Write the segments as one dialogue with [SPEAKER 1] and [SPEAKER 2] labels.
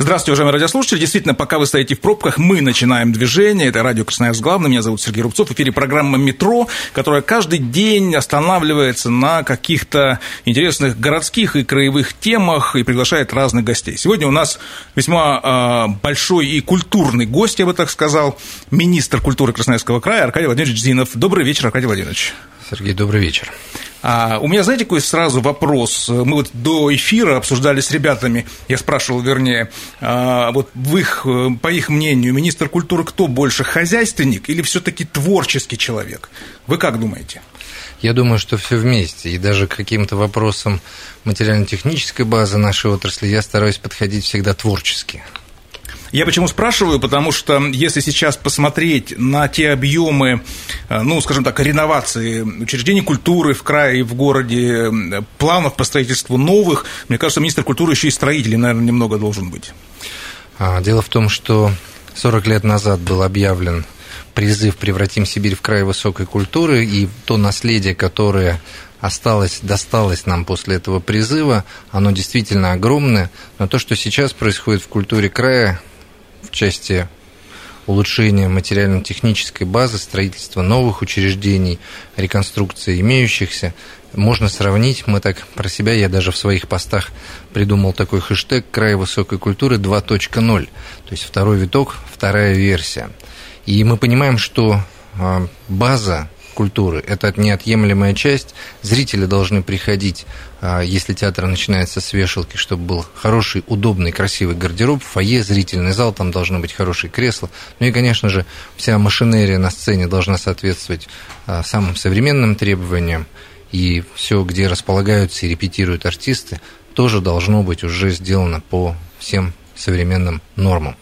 [SPEAKER 1] Здравствуйте, уважаемые радиослушатели. Действительно, пока вы стоите в пробках, мы начинаем движение. Это радио Красноярск главный. Меня зовут Сергей Рубцов. В эфире программа «Метро», которая каждый день останавливается на каких-то интересных городских и краевых темах и приглашает разных гостей. Сегодня у нас весьма э, большой и культурный гость, я бы так сказал, министр культуры Красноярского края Аркадий Владимирович Зинов. Добрый вечер, Аркадий Владимирович.
[SPEAKER 2] Сергей, добрый вечер.
[SPEAKER 1] А, у меня, знаете, какой сразу вопрос? Мы вот до эфира обсуждали с ребятами, я спрашивал, вернее, а, вот в их, по их мнению, министр культуры кто больше, хозяйственник или все-таки творческий человек? Вы как думаете?
[SPEAKER 2] Я думаю, что все вместе. И даже к каким-то вопросам материально-технической базы нашей отрасли я стараюсь подходить всегда творчески.
[SPEAKER 1] Я почему спрашиваю? Потому что если сейчас посмотреть на те объемы, э, ну, скажем так, реновации учреждений культуры в крае и в городе, планов по строительству новых, мне кажется, министр культуры еще и строителем, наверное, немного должен быть.
[SPEAKER 2] А, дело в том, что 40 лет назад был объявлен призыв «Превратим Сибирь в край высокой культуры», и то наследие, которое осталось, досталось нам после этого призыва, оно действительно огромное, но то, что сейчас происходит в культуре края, в части улучшения материально-технической базы, строительства новых учреждений, реконструкции имеющихся, можно сравнить, мы так про себя, я даже в своих постах придумал такой хэштег «Край высокой культуры 2.0», то есть второй виток, вторая версия. И мы понимаем, что а, база культуры. Это неотъемлемая часть. Зрители должны приходить, а, если театр начинается с вешалки, чтобы был хороший, удобный, красивый гардероб, фойе, зрительный зал, там должны быть хорошие кресла. Ну и, конечно же, вся машинерия на сцене должна соответствовать а, самым современным требованиям. И все, где располагаются и репетируют артисты, тоже должно быть уже сделано по всем современным нормам.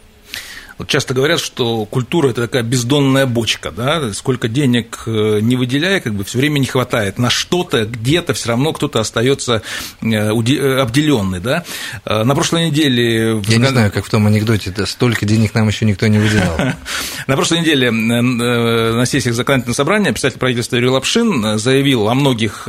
[SPEAKER 1] Вот часто говорят, что культура – это такая бездонная бочка, да, сколько денег э, не выделяя, как бы все время не хватает. На что-то, где-то все равно кто-то остается э, э, обделенный, да. На прошлой неделе...
[SPEAKER 2] Я не знаю, как в том анекдоте, да, столько денег нам еще никто не выделял.
[SPEAKER 1] На прошлой неделе на сессиях законодательного собрания писатель правительства Юрий Лапшин заявил о многих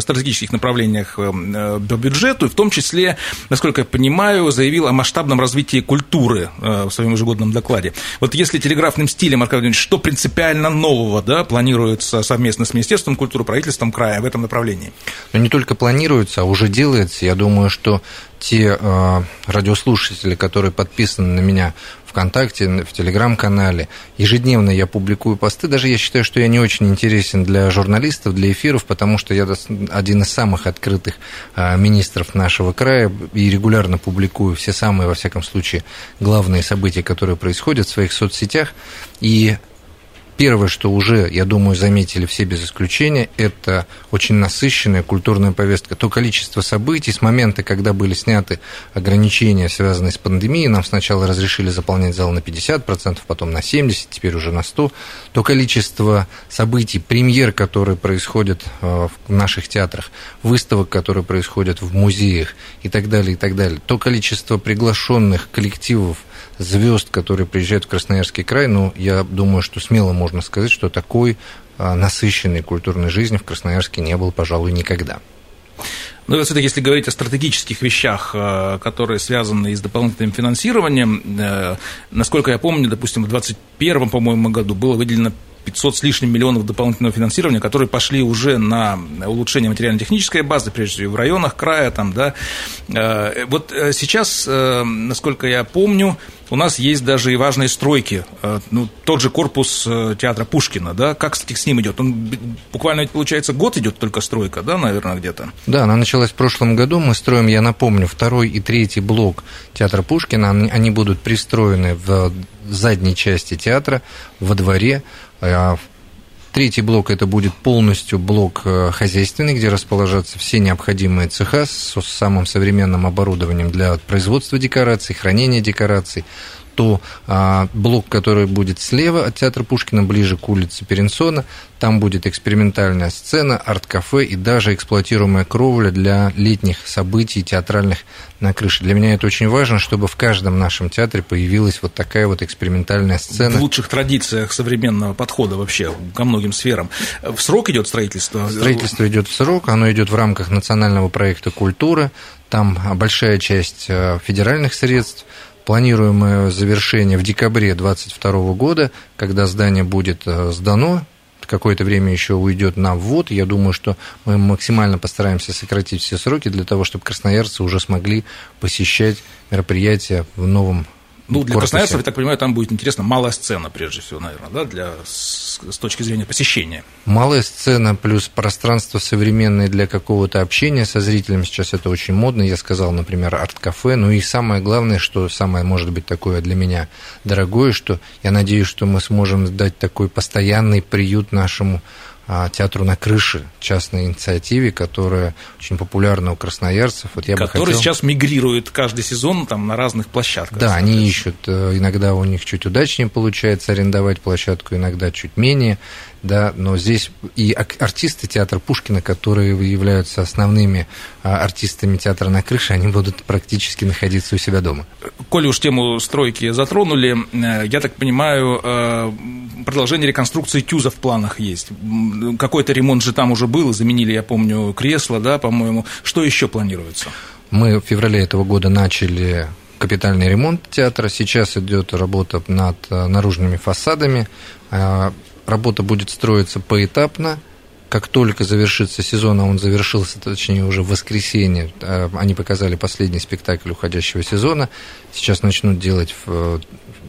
[SPEAKER 1] стратегических направлениях по бюджету, в том числе, насколько я понимаю, заявил о масштабном развитии культуры в своем ежегодном ежегодном докладе. Вот если телеграфным стилем, Аркадий Владимирович, что принципиально нового да, планируется совместно с Министерством культуры, правительством края в этом направлении?
[SPEAKER 2] Но не только планируется, а уже делается. Я думаю, что те э, радиослушатели, которые подписаны на меня ВКонтакте, в Телеграм-канале. Ежедневно я публикую посты. Даже я считаю, что я не очень интересен для журналистов, для эфиров, потому что я один из самых открытых а, министров нашего края и регулярно публикую все самые, во всяком случае, главные события, которые происходят в своих соцсетях. И Первое, что уже, я думаю, заметили все без исключения, это очень насыщенная культурная повестка. То количество событий с момента, когда были сняты ограничения, связанные с пандемией, нам сначала разрешили заполнять зал на 50%, потом на 70%, теперь уже на 100%. То количество событий, премьер, которые происходят э, в наших театрах, выставок, которые происходят в музеях и так далее, и так далее. То количество приглашенных коллективов, звезд, которые приезжают в Красноярский край, ну, я думаю, что смело можно сказать, что такой а, насыщенной культурной жизни в Красноярске не было, пожалуй, никогда.
[SPEAKER 1] Но все-таки, если говорить о стратегических вещах, а, которые связаны с дополнительным финансированием, э, насколько я помню, допустим, в 2021, по-моему, году было выделено 500 с лишним миллионов дополнительного финансирования, которые пошли уже на улучшение материально-технической базы, прежде всего в районах края. Там, да. Э, вот э, сейчас, э, насколько я помню, у нас есть даже и важные стройки. Ну, тот же корпус театра Пушкина, да, как, кстати, с ним идет? Он буквально, получается, год идет только стройка, да, наверное, где-то?
[SPEAKER 2] Да, она началась в прошлом году. Мы строим, я напомню, второй и третий блок театра Пушкина. Они будут пристроены в задней части театра, во дворе. А третий блок это будет полностью блок э, хозяйственный, где расположатся все необходимые цеха с самым современным оборудованием для производства декораций, хранения декораций. То а, блок, который будет слева от театра Пушкина, ближе к улице Перенсона, там будет экспериментальная сцена, арт-кафе и даже эксплуатируемая кровля для летних событий театральных на крыше. Для меня это очень важно, чтобы в каждом нашем театре появилась вот такая вот экспериментальная сцена.
[SPEAKER 1] В лучших традициях современного подхода вообще ко многим сферам. В срок идет строительство?
[SPEAKER 2] Строительство идет в срок, оно идет в рамках национального проекта «Культура». Там большая часть э, федеральных средств, планируемое завершение в декабре 2022 года, когда здание будет э, сдано, какое-то время еще уйдет на ввод. Я думаю, что мы максимально постараемся сократить все сроки для того, чтобы красноярцы уже смогли посещать мероприятия в новом
[SPEAKER 1] ну, для красноярцев, я так понимаю, там будет интересно малая сцена, прежде всего, наверное, да, для, с, с точки зрения посещения.
[SPEAKER 2] Малая сцена плюс пространство современное для какого-то общения со зрителями. Сейчас это очень модно. Я сказал, например, арт-кафе. Ну и самое главное, что самое, может быть, такое для меня дорогое, что я надеюсь, что мы сможем дать такой постоянный приют нашему театру на крыше, частной инициативе, которая очень популярна у красноярцев.
[SPEAKER 1] Вот я который бы хотел... сейчас мигрирует каждый сезон там, на разных площадках.
[SPEAKER 2] Да, они ищут. Э, иногда у них чуть удачнее получается арендовать площадку, иногда чуть менее да, но здесь и артисты театра Пушкина, которые являются основными а, артистами театра на крыше, они будут практически находиться у себя дома.
[SPEAKER 1] Коли уж тему стройки затронули, э, я так понимаю, э, продолжение реконструкции ТЮЗа в планах есть. Какой-то ремонт же там уже был, заменили, я помню, кресло, да, по-моему. Что еще планируется?
[SPEAKER 2] Мы в феврале этого года начали капитальный ремонт театра. Сейчас идет работа над э, наружными фасадами. Работа будет строиться поэтапно. Как только завершится сезон, а он завершился, точнее, уже в воскресенье, а, они показали последний спектакль уходящего сезона. Сейчас начнут делать в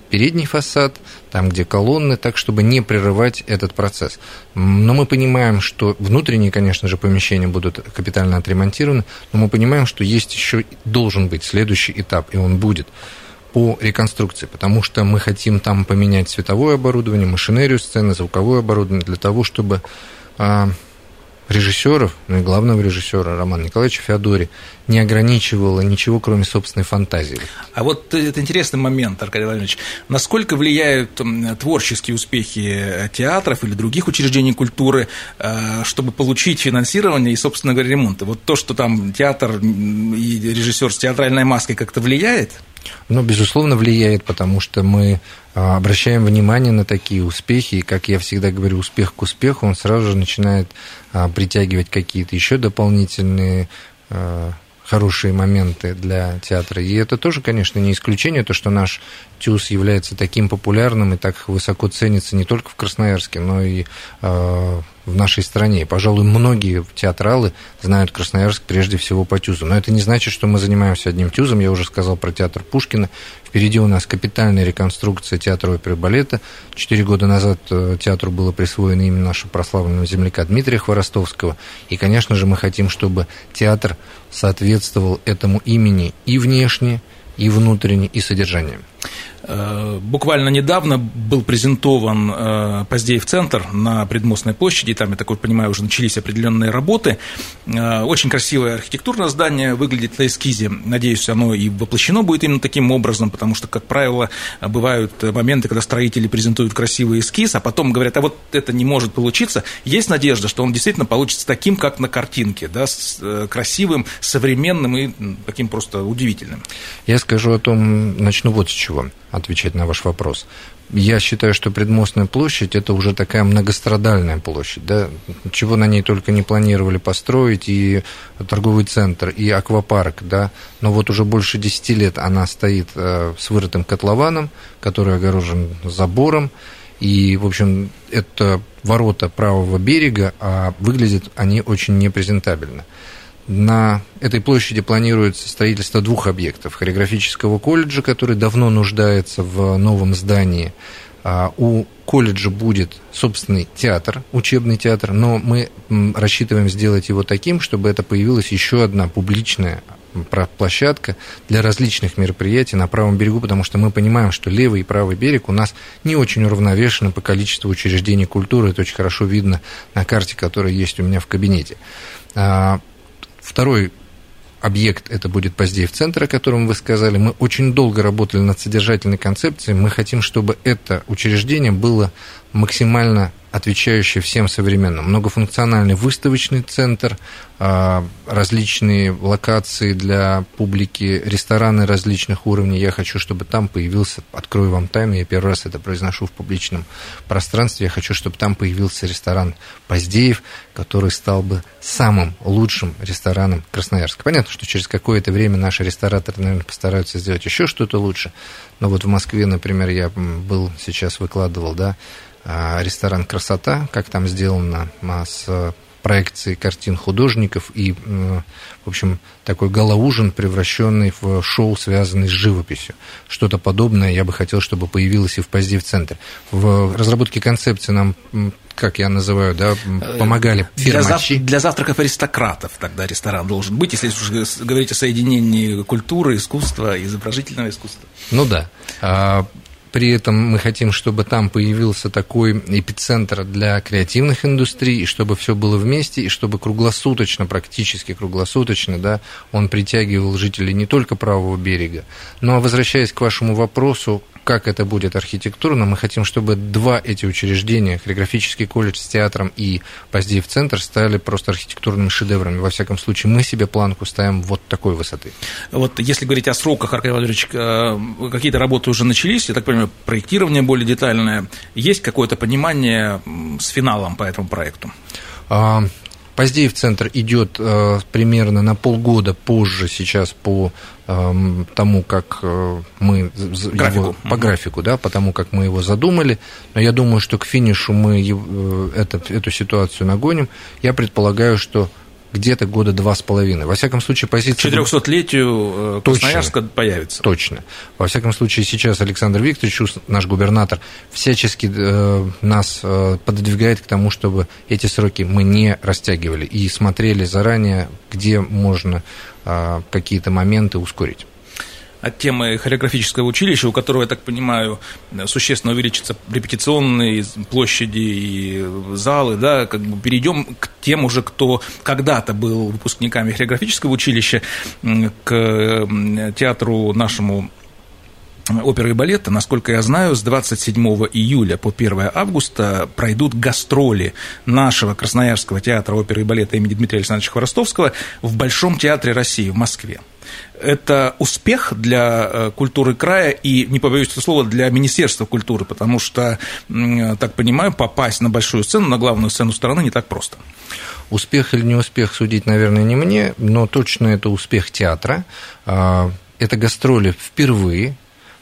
[SPEAKER 2] передний фасад, там, где колонны, так, чтобы не прерывать этот процесс. Но мы понимаем, что внутренние, конечно же, помещения будут капитально отремонтированы, но мы понимаем, что есть еще, должен быть следующий этап, и он будет по реконструкции, потому что мы хотим там поменять световое оборудование, машинерию сцены, звуковое оборудование для того, чтобы а, режиссеров, ну и главного режиссера Романа Николаевича Феодори не ограничивало ничего, кроме собственной фантазии.
[SPEAKER 1] А вот это интересный момент, Аркадий Владимирович. Насколько влияют творческие успехи театров или других учреждений культуры, э, чтобы получить финансирование и, собственно говоря, ремонт? Вот то, что там театр и режиссер с театральной маской как-то влияет?
[SPEAKER 2] Ну, безусловно, влияет, потому что мы а, обращаем внимание на такие успехи, и, как я всегда говорю, успех к успеху, он сразу же начинает а, притягивать какие-то еще дополнительные а, хорошие моменты для театра. И это тоже, конечно, не исключение, то, что наш ТЮЗ является таким популярным и так высоко ценится не только в Красноярске, но и э, в нашей стране. Пожалуй, многие театралы знают Красноярск прежде всего по ТЮЗу. Но это не значит, что мы занимаемся одним ТЮЗом. Я уже сказал про театр Пушкина. Впереди у нас капитальная реконструкция театра оперы и балета. Четыре года назад э, театру было присвоено имя нашего прославленного земляка Дмитрия Хворостовского. И, конечно же, мы хотим, чтобы театр соответствовал этому имени и внешне, и внутренне, и содержанием.
[SPEAKER 1] Э, буквально недавно был презентован э, Поздеев центр на Предмостной площади, там, я такой понимаю, уже начались определенные работы. Э, очень красивое архитектурное здание, выглядит на эскизе. Надеюсь, оно и воплощено будет именно таким образом, потому что, как правило, бывают моменты, когда строители презентуют красивый эскиз, а потом говорят, а вот это не может получиться. Есть надежда, что он действительно получится таким, как на картинке, да, с красивым, современным и таким просто удивительным.
[SPEAKER 2] Я скажу о том, начну вот с чего отвечать на ваш вопрос. Я считаю, что предмостная площадь – это уже такая многострадальная площадь, да, чего на ней только не планировали построить, и торговый центр, и аквапарк, да, но вот уже больше 10 лет она стоит э, с вырытым котлованом, который огорожен забором, и, в общем, это ворота правого берега, а выглядят они очень непрезентабельно. На этой площади планируется строительство двух объектов. Хореографического колледжа, который давно нуждается в новом здании. А, у колледжа будет собственный театр, учебный театр, но мы рассчитываем сделать его таким, чтобы это появилась еще одна публичная площадка для различных мероприятий на правом берегу, потому что мы понимаем, что левый и правый берег у нас не очень уравновешены по количеству учреждений культуры. Это очень хорошо видно на карте, которая есть у меня в кабинете. Второй объект это будет Поздеев центр, о котором вы сказали. Мы очень долго работали над содержательной концепцией. Мы хотим, чтобы это учреждение было максимально отвечающий всем современным. Многофункциональный выставочный центр, а, различные локации для публики, рестораны различных уровней. Я хочу, чтобы там появился, открою вам тайну, я первый раз это произношу в публичном пространстве, я хочу, чтобы там появился ресторан Поздеев, который стал бы самым лучшим рестораном Красноярска. Понятно, что через какое-то время наши рестораторы, наверное, постараются сделать еще что-то лучше, но вот в Москве, например, я был сейчас, выкладывал, да, а, ресторан «Красота», как там сделано с проекцией картин художников и, в общем, такой галаужин, превращенный в шоу, связанный с живописью. Что-то подобное я бы хотел, чтобы появилось и в Поздив центре. В разработке концепции нам как я называю, да, помогали
[SPEAKER 1] для, зав... для завтраков аристократов тогда ресторан должен быть, если уже говорить о соединении культуры, искусства, изображительного искусства.
[SPEAKER 2] Ну да. При этом мы хотим, чтобы там появился такой эпицентр для креативных индустрий, и чтобы все было вместе, и чтобы круглосуточно, практически круглосуточно, да, он притягивал жителей не только правого берега. Ну а возвращаясь к вашему вопросу, как это будет архитектурно. Мы хотим, чтобы два эти учреждения, хореографический колледж с театром и Поздеев центр, стали просто архитектурными шедеврами. Во всяком случае, мы себе планку ставим вот такой высоты.
[SPEAKER 1] Вот если говорить о сроках, Аркадий Владимирович, э, какие-то работы уже начались, я так понимаю, проектирование более детальное. Есть какое-то понимание с финалом по этому проекту?
[SPEAKER 2] А, Поздеев центр идет э, примерно на полгода позже сейчас по э, тому, как э, мы
[SPEAKER 1] графику.
[SPEAKER 2] его по графику, да, по тому, как мы его задумали. Но я думаю, что к финишу мы э, этот, эту ситуацию нагоним. Я предполагаю, что где-то года два с половиной. Во всяком случае, позиция...
[SPEAKER 1] К 400-летию э, Красноярска точно, появится.
[SPEAKER 2] Точно. Во всяком случае, сейчас Александр Викторович, наш губернатор, всячески э, нас э, пододвигает к тому, чтобы эти сроки мы не растягивали и смотрели заранее, где можно э, какие-то моменты ускорить
[SPEAKER 1] от темы хореографического училища, у которого, я так понимаю, существенно увеличатся репетиционные площади и залы, да, как бы перейдем к тем уже, кто когда-то был выпускниками хореографического училища, к театру нашему оперы и балета, насколько я знаю, с 27 июля по 1 августа пройдут гастроли нашего Красноярского театра оперы и балета имени Дмитрия Александровича Хворостовского в Большом театре России в Москве это успех для э, культуры края и, не побоюсь этого слова, для Министерства культуры, потому что, так понимаю, попасть на большую сцену, на главную сцену страны не так просто.
[SPEAKER 2] Успех или не успех судить, наверное, не мне, но точно это успех театра. А, это гастроли впервые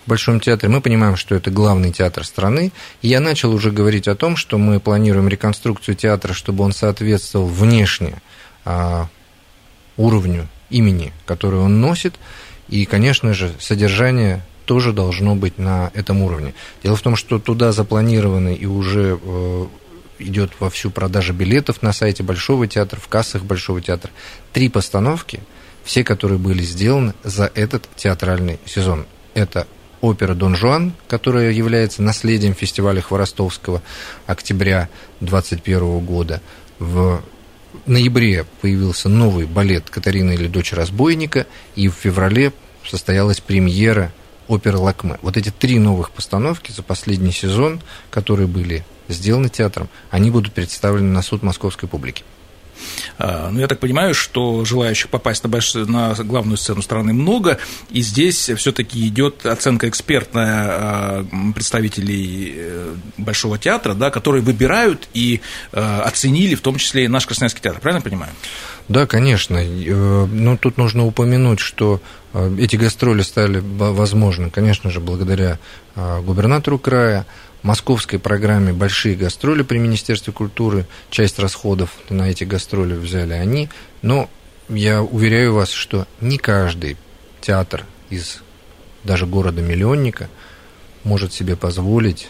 [SPEAKER 2] в Большом театре. Мы понимаем, что это главный театр страны. Я начал уже говорить о том, что мы планируем реконструкцию театра, чтобы он соответствовал внешне а, уровню имени, которое он носит, и, конечно же, содержание тоже должно быть на этом уровне. Дело в том, что туда запланированы и уже э, идет вовсю продажа билетов на сайте Большого театра, в кассах Большого театра. Три постановки, все, которые были сделаны за этот театральный сезон. Это опера «Дон Жуан», которая является наследием фестиваля Хворостовского октября 2021 года. В ноябре появился новый балет «Катарина или дочь разбойника», и в феврале состоялась премьера оперы «Лакме». Вот эти три новых постановки за последний сезон, которые были сделаны театром, они будут представлены на суд московской публики.
[SPEAKER 1] А, ну, я так понимаю, что желающих попасть на, больш... на главную сцену страны много, и здесь все-таки идет оценка экспертная а, представителей э, Большого театра, да, которые выбирают и э, оценили в том числе и наш Красноярский театр, правильно понимаю?
[SPEAKER 2] Да, конечно. Э, но тут нужно упомянуть, что эти гастроли стали возможны, конечно же, благодаря губернатору края, московской программе большие гастроли при Министерстве культуры. Часть расходов на эти гастроли взяли они. Но я уверяю вас, что не каждый театр из даже города-миллионника может себе позволить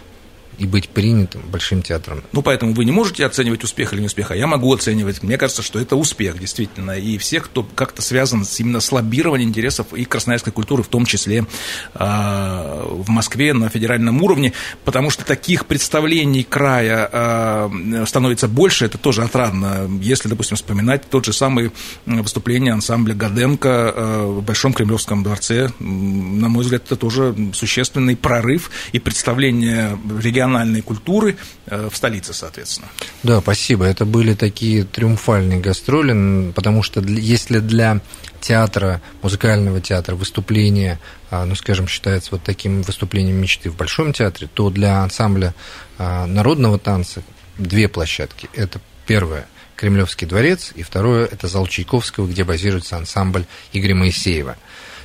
[SPEAKER 2] и быть принятым Большим театром.
[SPEAKER 1] Ну, поэтому вы не можете оценивать успех или неуспех, а я могу оценивать. Мне кажется, что это успех, действительно. И всех, кто как-то связан с именно с лоббированием интересов и красноярской культуры, в том числе э, в Москве на федеральном уровне, потому что таких представлений края э, становится больше, это тоже отрадно. Если, допустим, вспоминать тот же самый выступление ансамбля Гаденко э, в Большом Кремлевском дворце, на мой взгляд, это тоже существенный прорыв и представление региональной культуры э, в столице, соответственно.
[SPEAKER 2] Да, спасибо. Это были такие триумфальные гастроли, потому что если для театра, музыкального театра, выступление, а, ну, скажем, считается вот таким выступлением мечты в Большом театре, то для ансамбля а, народного танца две площадки. Это первое – Кремлевский дворец, и второе – это зал Чайковского, где базируется ансамбль Игоря Моисеева.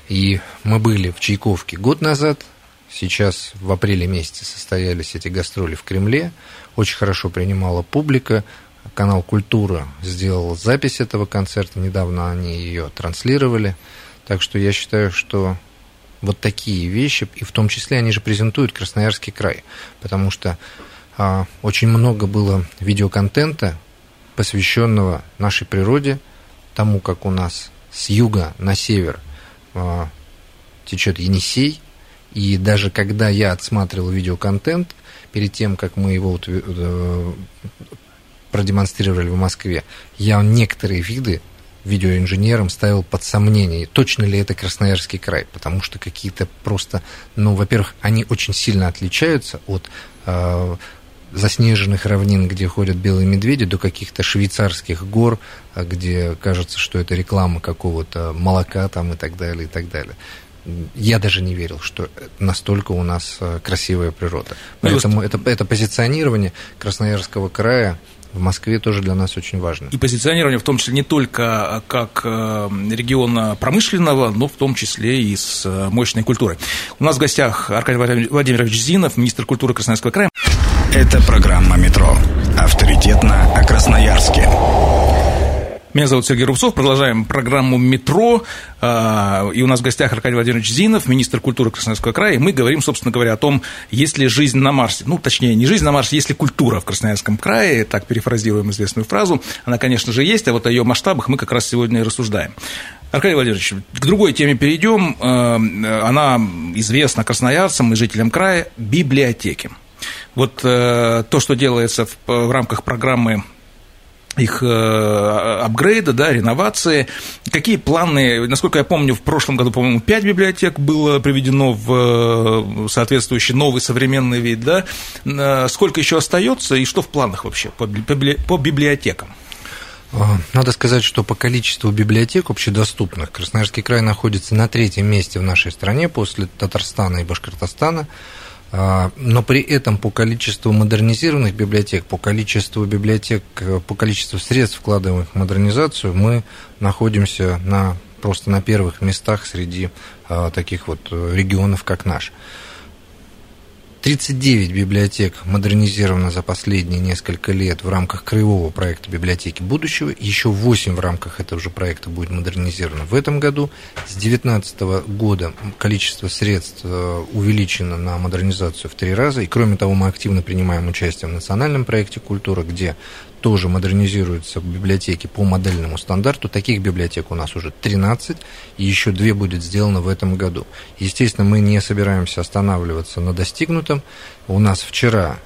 [SPEAKER 2] И мы были в Чайковке год назад, сейчас в апреле месяце состоялись эти гастроли в Кремле, очень хорошо принимала публика, канал «Культура» сделал запись этого концерта, недавно они ее транслировали, так что я считаю, что вот такие вещи, и в том числе они же презентуют Красноярский край, потому что а, очень много было видеоконтента, посвященного нашей природе, тому, как у нас с юга на север а, течет Енисей, и даже когда я отсматривал видеоконтент, перед тем, как мы его э, продемонстрировали в Москве, я некоторые виды видеоинженером ставил под сомнение, точно ли это Красноярский край, потому что какие-то просто, ну, во-первых, они очень сильно отличаются от э, заснеженных равнин, где ходят белые медведи, до каких-то швейцарских гор, а, где кажется, что это реклама какого-то молока там и так далее, и так далее. Я даже не верил, что настолько у нас а, красивая природа. Ну, Поэтому это, это позиционирование Красноярского края в Москве тоже для нас очень важно.
[SPEAKER 1] И позиционирование в том числе не только как э, региона промышленного, но в том числе и с э, мощной культурой. У нас в гостях Аркадий Владимирович Зинов, министр культуры Красноярского края.
[SPEAKER 3] Это программа «Метро». Авторитетно о Красноярске.
[SPEAKER 1] Меня зовут Сергей Рубцов. Продолжаем программу «Метро». А, и у нас в гостях Аркадий Владимирович Зинов, министр культуры Красноярского края. И мы говорим, собственно говоря, о том, есть ли жизнь на Марсе. Ну, точнее, не жизнь на Марсе, есть ли культура в Красноярском крае. Так перефразируем известную фразу. Она, конечно же, есть, а вот о ее масштабах мы как раз сегодня и рассуждаем. Аркадий Владимирович, к другой теме перейдем. А, она известна красноярцам и жителям края – библиотеки. Вот э, то, что делается в, в рамках программы их э, апгрейда, да, реновации. Какие планы, насколько я помню, в прошлом году, по-моему, 5 библиотек было приведено в э, соответствующий новый современный вид, да? Э, сколько еще остается и что в планах вообще по, по библиотекам?
[SPEAKER 2] А, надо сказать, что по количеству библиотек общедоступных Красноярский край находится на третьем месте в нашей стране после Татарстана и Башкортостана. А, но при этом по количеству модернизированных библиотек, по количеству библиотек, по количеству средств, вкладываемых в модернизацию, мы находимся на, просто на первых местах среди а, таких вот э, регионов, как наш. 39 библиотек модернизировано за последние несколько лет в рамках краевого проекта «Библиотеки будущего». Еще 8 в рамках этого же проекта будет модернизировано в этом году. С 2019 года количество средств э, увеличено на модернизацию в три раза. И кроме того, мы активно принимаем участие в национальном проекте «Культура», где тоже модернизируются библиотеки по модельному стандарту. Таких библиотек у нас уже 13, и еще две будет сделано в этом году. Естественно, мы не собираемся останавливаться на достигнутом. У нас вчера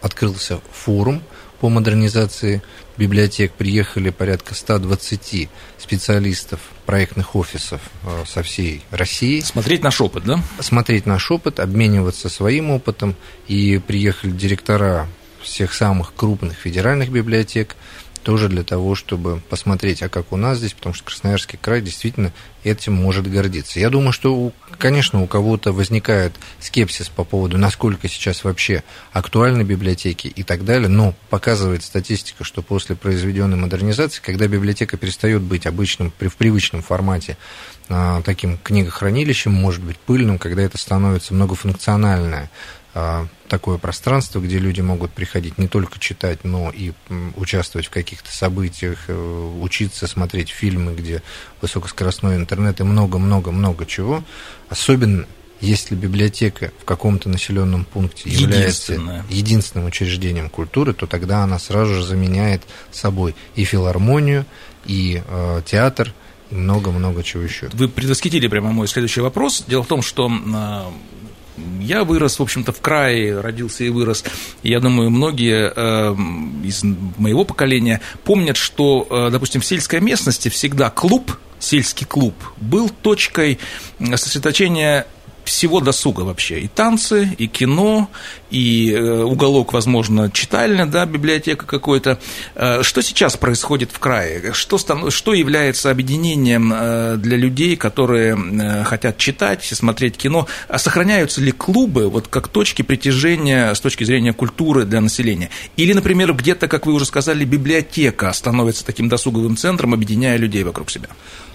[SPEAKER 2] открылся форум по модернизации библиотек. Приехали порядка 120 специалистов проектных офисов э, со всей России.
[SPEAKER 1] Смотреть наш опыт, да?
[SPEAKER 2] Смотреть наш опыт, обмениваться своим опытом. И приехали директора всех самых крупных федеральных библиотек, тоже для того, чтобы посмотреть, а как у нас здесь, потому что Красноярский край действительно этим может гордиться. Я думаю, что, конечно, у кого-то возникает скепсис по поводу, насколько сейчас вообще актуальны библиотеки и так далее, но показывает статистика, что после произведенной модернизации, когда библиотека перестает быть обычным, в привычном формате, а, таким книгохранилищем, может быть пыльным, когда это становится многофункциональное а, такое пространство, где люди могут приходить не только читать, но и участвовать в каких-то событиях, э, учиться смотреть фильмы, где высокоскоростной интернет и много-много-много чего. Особенно если библиотека в каком-то населенном пункте является единственным учреждением культуры, то тогда она сразу же заменяет собой и филармонию, и э, театр, и много-много чего еще.
[SPEAKER 1] Вы предвосхитили прямо мой следующий вопрос. Дело в том, что э, я вырос, в общем-то, в крае, родился и вырос. Я думаю, многие э, из моего поколения помнят, что, э, допустим, в сельской местности всегда клуб, сельский клуб, был точкой сосредоточения всего досуга вообще. И танцы, и кино, и э, уголок, возможно, читальня, да, библиотека какой-то. Э, что сейчас происходит в крае? Что, что является объединением э, для людей, которые хотят читать, смотреть кино? А сохраняются ли клубы вот как точки притяжения с точки зрения культуры для населения? Или, например, где-то, как вы уже сказали, библиотека становится таким досуговым центром, объединяя людей вокруг себя?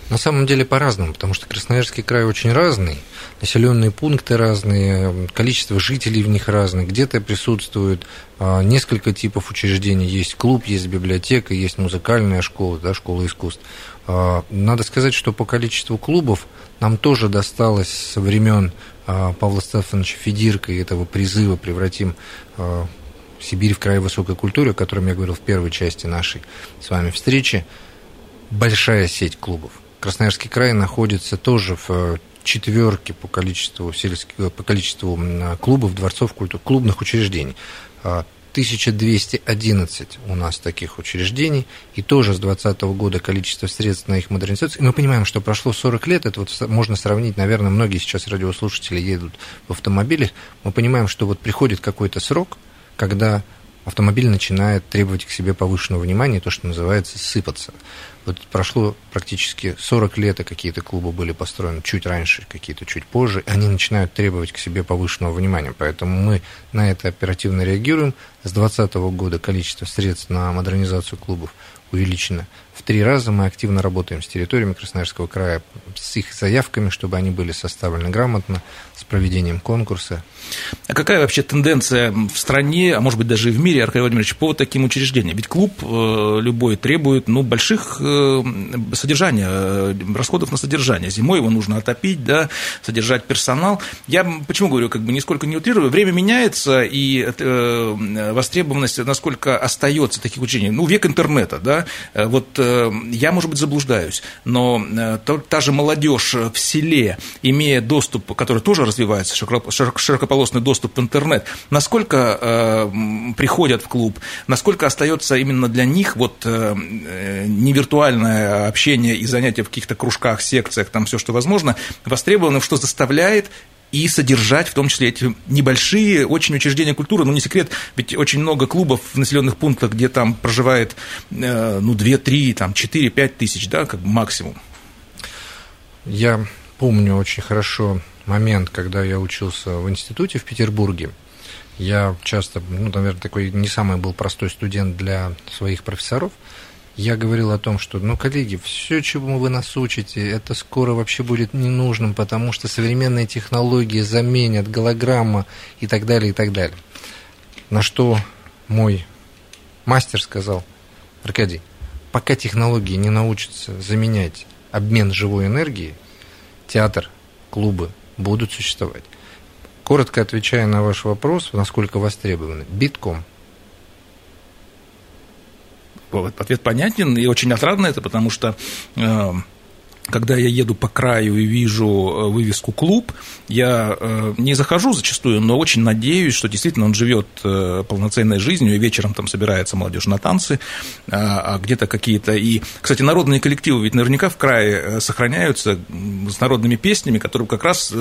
[SPEAKER 2] На самом деле по-разному, потому что Красноярский край очень разный, населенные пункты разные, количество жителей в них разное, где-то присутствует а, несколько типов учреждений, есть клуб, есть библиотека, есть музыкальная школа, да, школа искусств. А, надо сказать, что по количеству клубов нам тоже досталось со времен а, Павла Стефановича Федирка и этого призыва «Превратим Сибирь в край высокой культуры», о котором я говорил в первой части нашей с вами встречи, большая сеть клубов. Красноярский край находится тоже в э, четверке по количеству, сельских, э, по количеству клубов, дворцов культур, клубных учреждений. 1211 а, у нас таких учреждений, и тоже с 2020 года количество средств на их модернизацию. И мы понимаем, что прошло 40 лет, это вот можно сравнить, наверное, многие сейчас радиослушатели едут в автомобилях, мы понимаем, что вот приходит какой-то срок, когда автомобиль начинает требовать к себе повышенного внимания, то, что называется, сыпаться. Вот прошло практически 40 лет, и какие-то клубы были построены чуть раньше, какие-то чуть позже, они начинают требовать к себе повышенного внимания. Поэтому мы на это оперативно реагируем. С 2020 года количество средств на модернизацию клубов увеличено в три раза. Мы активно работаем с территориями Красноярского края, с их заявками, чтобы они были составлены грамотно, с проведением конкурса.
[SPEAKER 1] А какая вообще тенденция в стране, а может быть даже и в мире, Аркадий Владимирович, по таким учреждениям? Ведь клуб э, любой требует ну, больших э, содержания, э, расходов на содержание. Зимой его нужно отопить, да, содержать персонал. Я почему говорю, как бы нисколько не утрирую, время меняется, и востребованность, насколько остается таких учреждений. Ну, век интернета, да, вот я, может быть, заблуждаюсь, но та же молодежь в селе, имея доступ, который тоже развивается, широкополосный доступ в интернет, насколько э, приходят в клуб, насколько остается именно для них вот э, э, не виртуальное общение и занятия в каких-то кружках, секциях, там все, что возможно, востребованным, что заставляет и содержать в том числе эти небольшие очень учреждения культуры. Ну, не секрет, ведь очень много клубов в населенных пунктах, где там проживает, ну, 2, 3, там, 4, 5 тысяч, да, как максимум.
[SPEAKER 2] Я помню очень хорошо момент, когда я учился в институте в Петербурге. Я часто, ну, наверное, такой не самый был простой студент для своих профессоров. Я говорил о том, что, ну, коллеги, все, чему вы нас учите, это скоро вообще будет ненужным, потому что современные технологии заменят голограмма и так далее, и так далее. На что мой мастер сказал, Аркадий, пока технологии не научатся заменять обмен живой энергией, театр, клубы, будут существовать. Коротко отвечая на ваш вопрос, насколько востребованы, битком.
[SPEAKER 1] Ответ понятен и очень отрадно это, потому что э, когда я еду по краю и вижу э, вывеску «клуб», я э, не захожу зачастую, но очень надеюсь, что действительно он живет э, полноценной жизнью, и вечером там собирается молодежь на танцы, а, а где-то какие-то... И, кстати, народные коллективы ведь наверняка в крае сохраняются с народными песнями, которые как раз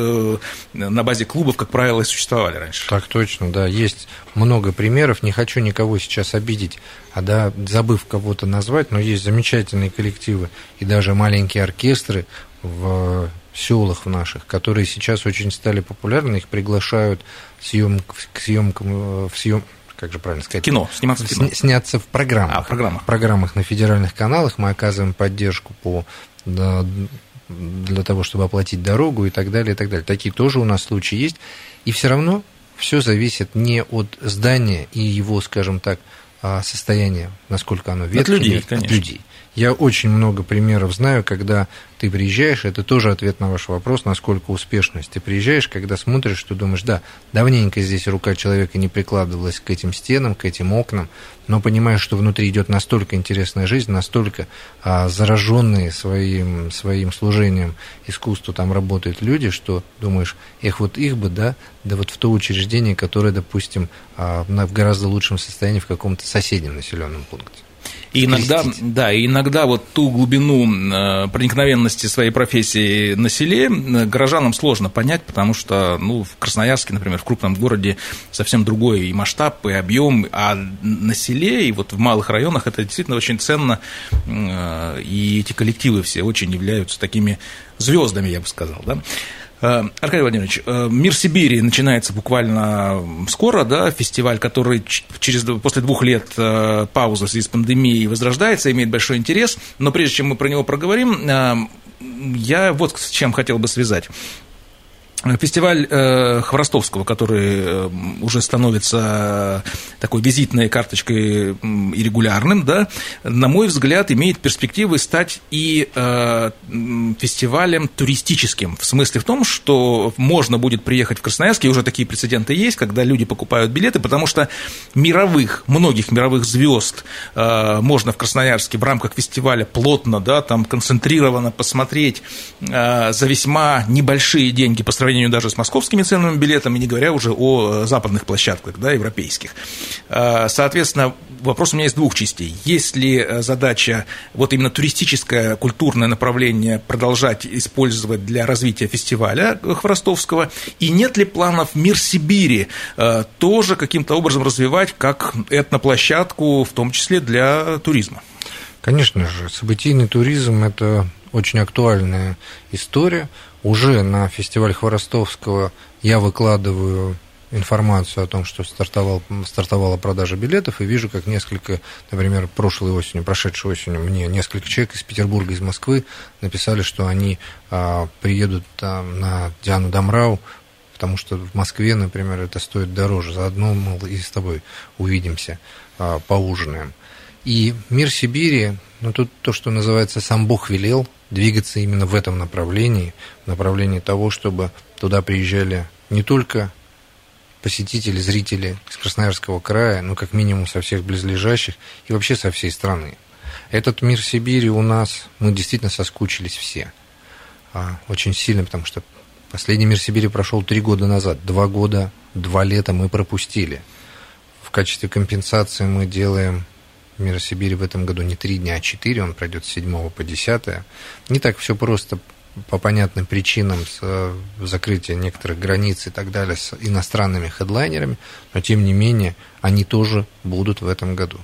[SPEAKER 1] на базе клубов, как правило, и существовали раньше.
[SPEAKER 2] Так точно, да. Есть много примеров, не хочу никого сейчас обидеть а да, забыв кого-то назвать, но есть замечательные коллективы и даже маленькие оркестры в селах в наших, которые сейчас очень стали популярны, их приглашают съем, к съемкам, э, в съем, как же правильно сказать?
[SPEAKER 1] Кино, сниматься в кино.
[SPEAKER 2] Сняться в программах. А, в программах. В программах на федеральных каналах мы оказываем поддержку по для того, чтобы оплатить дорогу и так далее, и так далее. Такие тоже у нас случаи есть. И все равно все зависит не от здания и его, скажем так, состояние, насколько оно ветхое.
[SPEAKER 1] От людей, конечно.
[SPEAKER 2] От людей. Я очень много примеров знаю, когда ты приезжаешь, это тоже ответ на ваш вопрос, насколько успешность. Ты приезжаешь, когда смотришь, что думаешь, да, давненько здесь рука человека не прикладывалась к этим стенам, к этим окнам, но понимаешь, что внутри идет настолько интересная жизнь, настолько а, зараженные своим, своим служением искусству там работают люди, что думаешь, их вот их бы, да, да вот в то учреждение, которое, допустим, а, в гораздо лучшем состоянии в каком-то соседнем населенном пункте.
[SPEAKER 1] И иногда, да, иногда вот ту глубину э, проникновенности своей профессии на селе э, горожанам сложно понять, потому что, ну, в Красноярске, например, в крупном городе совсем другой и масштаб, и объем, а на селе и вот в малых районах это действительно очень ценно, э, и эти коллективы все очень являются такими звездами, я бы сказал, да. Э, Аркадий Владимирович, э, «Мир Сибири» начинается буквально скоро, да, фестиваль, который через, после двух лет э, паузы в связи с пандемией возрождается, имеет большой интерес, но прежде чем мы про него проговорим, я вот с чем хотел бы связать. Фестиваль э, Хворостовского, который э, уже становится такой визитной карточкой и регулярным, да, на мой взгляд, имеет перспективы стать и э, фестивалем туристическим. В смысле в том, что можно будет приехать в Красноярск, и уже такие прецеденты есть, когда люди покупают билеты, потому что мировых, многих мировых звезд можно в Красноярске в рамках фестиваля плотно, да, там концентрированно посмотреть за весьма небольшие деньги по сравнению сравнению даже с московскими ценными билетами, не говоря уже о э, западных площадках, да, европейских. Э, соответственно, вопрос у меня из двух частей. Есть ли э, задача вот именно туристическое культурное направление продолжать использовать для развития фестиваля Хворостовского, и нет ли планов «Мир Сибири» тоже каким-то образом развивать как этноплощадку, в том числе для туризма?
[SPEAKER 2] Конечно же, событийный туризм – это очень актуальная история уже на фестиваль Хворостовского я выкладываю информацию о том, что стартовал, стартовала продажа билетов, и вижу, как несколько, например, прошлой осенью, прошедшей осенью, мне несколько человек из Петербурга, из Москвы написали, что они а, приедут а, на Диану Дамрау, потому что в Москве, например, это стоит дороже. Заодно, мол, и с тобой увидимся, а, поужинаем. И мир Сибири, ну тут то, что называется «сам Бог велел», двигаться именно в этом направлении, в направлении того, чтобы туда приезжали не только посетители, зрители из Красноярского края, но как минимум со всех близлежащих и вообще со всей страны. Этот мир Сибири у нас, мы действительно соскучились все. А, очень сильно, потому что последний мир Сибири прошел три года назад. Два года, два лета мы пропустили. В качестве компенсации мы делаем Мира Сибири в этом году не три дня, а четыре, он пройдет с 7 по 10. Не так все просто по понятным причинам с э, закрытия некоторых границ и так далее с иностранными хедлайнерами, но тем не менее они тоже будут в этом году.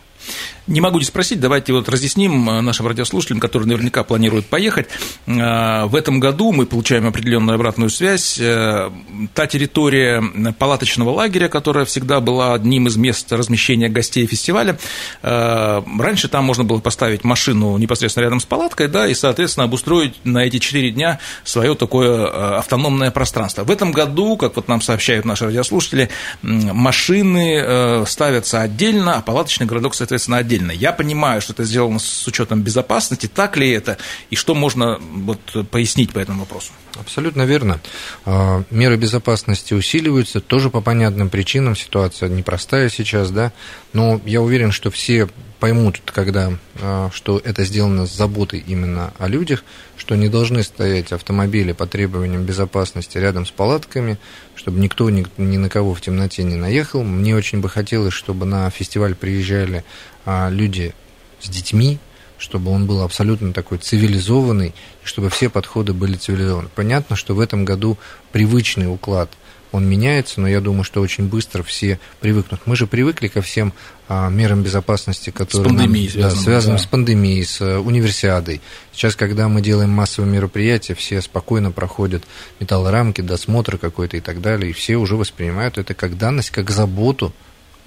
[SPEAKER 1] Не могу не спросить, давайте вот разъясним э, нашим радиослушателям, которые наверняка планируют поехать. Э, в этом году мы получаем определенную обратную связь. Э, та территория палаточного лагеря, которая всегда была одним из мест размещения гостей фестиваля, раньше там можно было поставить машину непосредственно рядом с палаткой, да, и, соответственно, обустроить на эти четыре дня свое такое автономное пространство. В этом году, как вот нам сообщают наши радиослушатели, машины ставятся отдельно, а палаточный городок, соответственно, отдельно. Я понимаю, что это сделано с учетом безопасности, так ли это, и что можно вот, пояснить по этому вопросу?
[SPEAKER 2] Абсолютно верно. А, меры безопасности усиливаются, тоже по понятным причинам, ситуация непростая сейчас, да, но я уверен, что все поймут, когда, а, что это сделано с заботой именно о людях, что не должны стоять автомобили по требованиям безопасности рядом с палатками, чтобы никто ни, на кого в темноте не наехал. Мне очень бы хотелось, чтобы на фестиваль приезжали а, люди с детьми, чтобы он был абсолютно такой цивилизованный, чтобы все подходы были цивилизованы. Понятно, что в этом году привычный уклад – он меняется, но я думаю, что очень быстро все привыкнут. Мы же привыкли ко всем а, мерам безопасности, которые с пандемией нам, да, связаны да. с пандемией, с а, универсиадой. Сейчас, когда мы делаем массовые мероприятия, все спокойно проходят металлорамки, досмотр какой-то и так далее, и все уже воспринимают это как данность, как заботу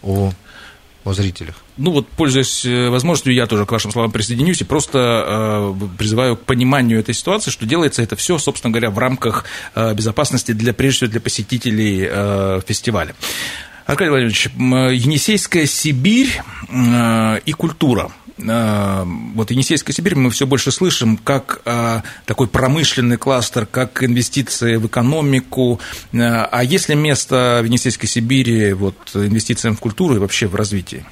[SPEAKER 2] о о зрителях.
[SPEAKER 1] Ну вот, пользуясь э, возможностью, я тоже к вашим словам присоединюсь и просто э, призываю к пониманию этой ситуации, что делается это все, собственно говоря, в рамках э, безопасности для, прежде всего, для посетителей э, фестиваля. Аркадий Владимирович, Енисейская Сибирь э, и культура. Вот Енисейская Сибирь мы все больше слышим как такой промышленный кластер, как инвестиции в экономику. А есть ли место в Енисейской Сибири вот, инвестициям в культуру и вообще в развитии?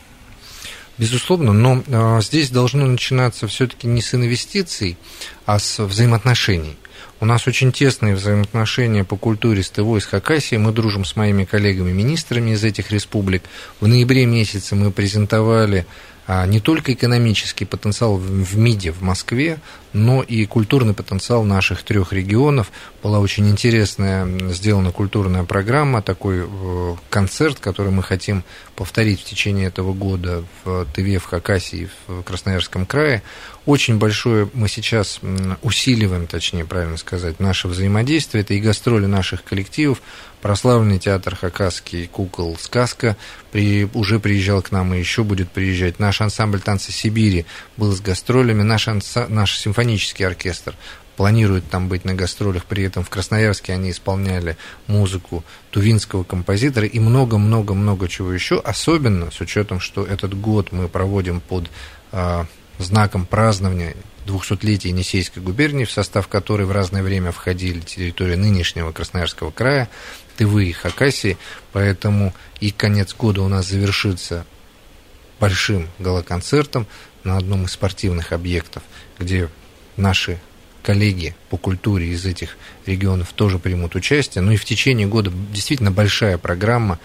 [SPEAKER 2] Безусловно, но здесь должно начинаться все-таки не с инвестиций, а с взаимоотношений. У нас очень тесные взаимоотношения по культуре с ТВО и с Хакасией. Мы дружим с моими коллегами-министрами из этих республик. В ноябре месяце мы презентовали а, не только экономический потенциал в МИДе в Москве, но и культурный потенциал наших трех регионов. Была очень интересная сделана культурная программа, такой э, концерт, который мы хотим повторить в течение этого года в Тыве, в Хакасии, в Красноярском крае. Очень большое мы сейчас усиливаем, точнее, правильно сказать, наше взаимодействие. Это и гастроли наших коллективов. Прославленный театр Хакасский «Кукол Сказка» при, уже приезжал к нам и еще будет приезжать. Наш ансамбль «Танцы Сибири» был с гастролями. Наш, анса, наш симфонический оркестр планирует там быть на гастролях, при этом в Красноярске они исполняли музыку тувинского композитора и много-много-много чего еще, особенно с учетом, что этот год мы проводим под э, знаком празднования 200-летия Енисейской губернии, в состав которой в разное время входили территории нынешнего Красноярского края, Тывы и Хакасии, поэтому и конец года у нас завершится большим галоконцертом на одном из спортивных объектов, где наши коллеги по культуре из этих регионов тоже примут участие. Ну и в течение года действительно большая программа,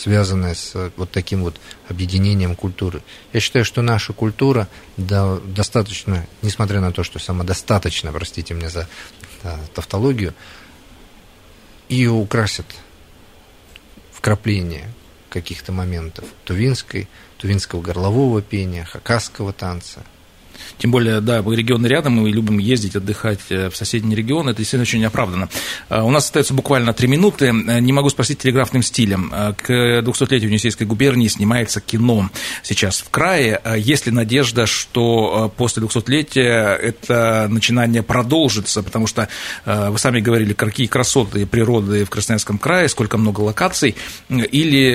[SPEAKER 2] связанная с вот таким вот объединением культуры. Я считаю, что наша культура да, достаточно, несмотря на то, что самодостаточно, простите меня за да, тавтологию, ее украсит вкрапление каких-то моментов тувинской, тувинского горлового пения, хакасского танца,
[SPEAKER 1] тем более, да, регионы рядом, мы любим ездить, отдыхать э, в соседние регионы, это действительно очень оправданно. Э, у нас остается буквально три минуты. Э, не могу спросить телеграфным стилем. К 200-летию Енисейской губернии снимается кино сейчас в крае. Есть ли надежда, что после 200-летия это начинание продолжится? Потому что вы сами говорили, какие красоты природы в Красноярском крае, сколько много локаций, или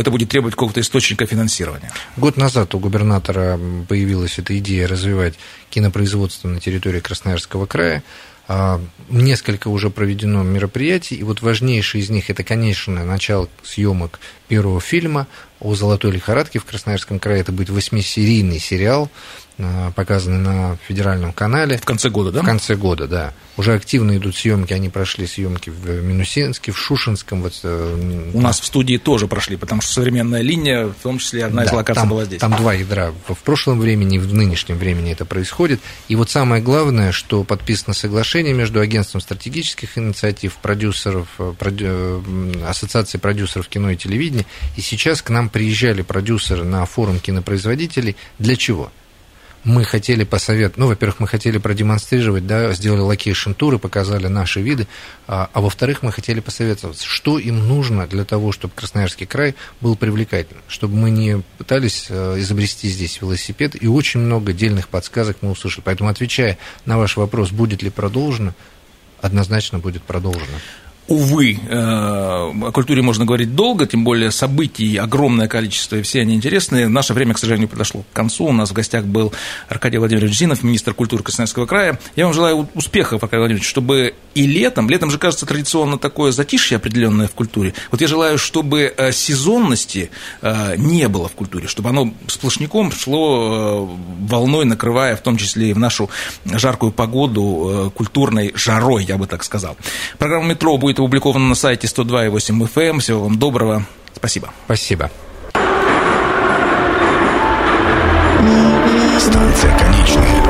[SPEAKER 1] это будет требовать какого-то источника финансирования?
[SPEAKER 2] Год назад у губернатора появилась эта идея развивать кинопроизводство на территории Красноярского края. А, несколько уже проведено мероприятий, и вот важнейшее из них это, конечно, начало съемок первого фильма о золотой лихорадке в Красноярском крае. Это будет восьмисерийный сериал, а, показанный на федеральном канале.
[SPEAKER 1] В конце года, да?
[SPEAKER 2] В конце года, да. Уже активно идут съемки, они прошли съемки в Минусинске, в Шушинском. Вот,
[SPEAKER 1] э, У нас в студии тоже прошли, потому что современная линия, в том числе одна да, из локаций
[SPEAKER 2] там,
[SPEAKER 1] была здесь.
[SPEAKER 2] Там два ядра. В прошлом времени и в нынешнем времени это происходит. И вот самое главное, что подписано соглашение между агентством стратегических инициатив, продюсеров, э, проди... Э, ассоциации продюсеров кино и телевидения. И сейчас к нам приезжали продюсеры на форум кинопроизводителей. Для чего? Мы хотели посоветовать, ну, во-первых, мы хотели продемонстрировать, да, сделали локейшн-туры, показали наши виды, а, а во-вторых, мы хотели посоветоваться, что им нужно для того, чтобы Красноярский край был привлекательным, чтобы мы не пытались э, изобрести здесь велосипед, и очень много дельных подсказок мы услышали. Поэтому, отвечая на ваш вопрос, будет ли продолжено, однозначно будет продолжено
[SPEAKER 1] увы, э, о культуре можно говорить долго, тем более событий огромное количество, и все они интересные. Наше время, к сожалению, подошло к концу. У нас в гостях был Аркадий Владимирович Зинов, министр культуры Красноярского края. Я вам желаю успехов, Аркадий Владимирович, чтобы и летом, летом же, кажется, традиционно такое затишье определенное в культуре. Вот я желаю, чтобы э, сезонности э, не было в культуре, чтобы оно сплошняком шло волной, накрывая, в том числе и в нашу жаркую погоду, культурной жарой, я бы так сказал. Программа «Метро» будет будет опубликовано на сайте 102.8 FM. Эм. Всего вам доброго. Спасибо.
[SPEAKER 2] Спасибо.
[SPEAKER 3] Станция конечная.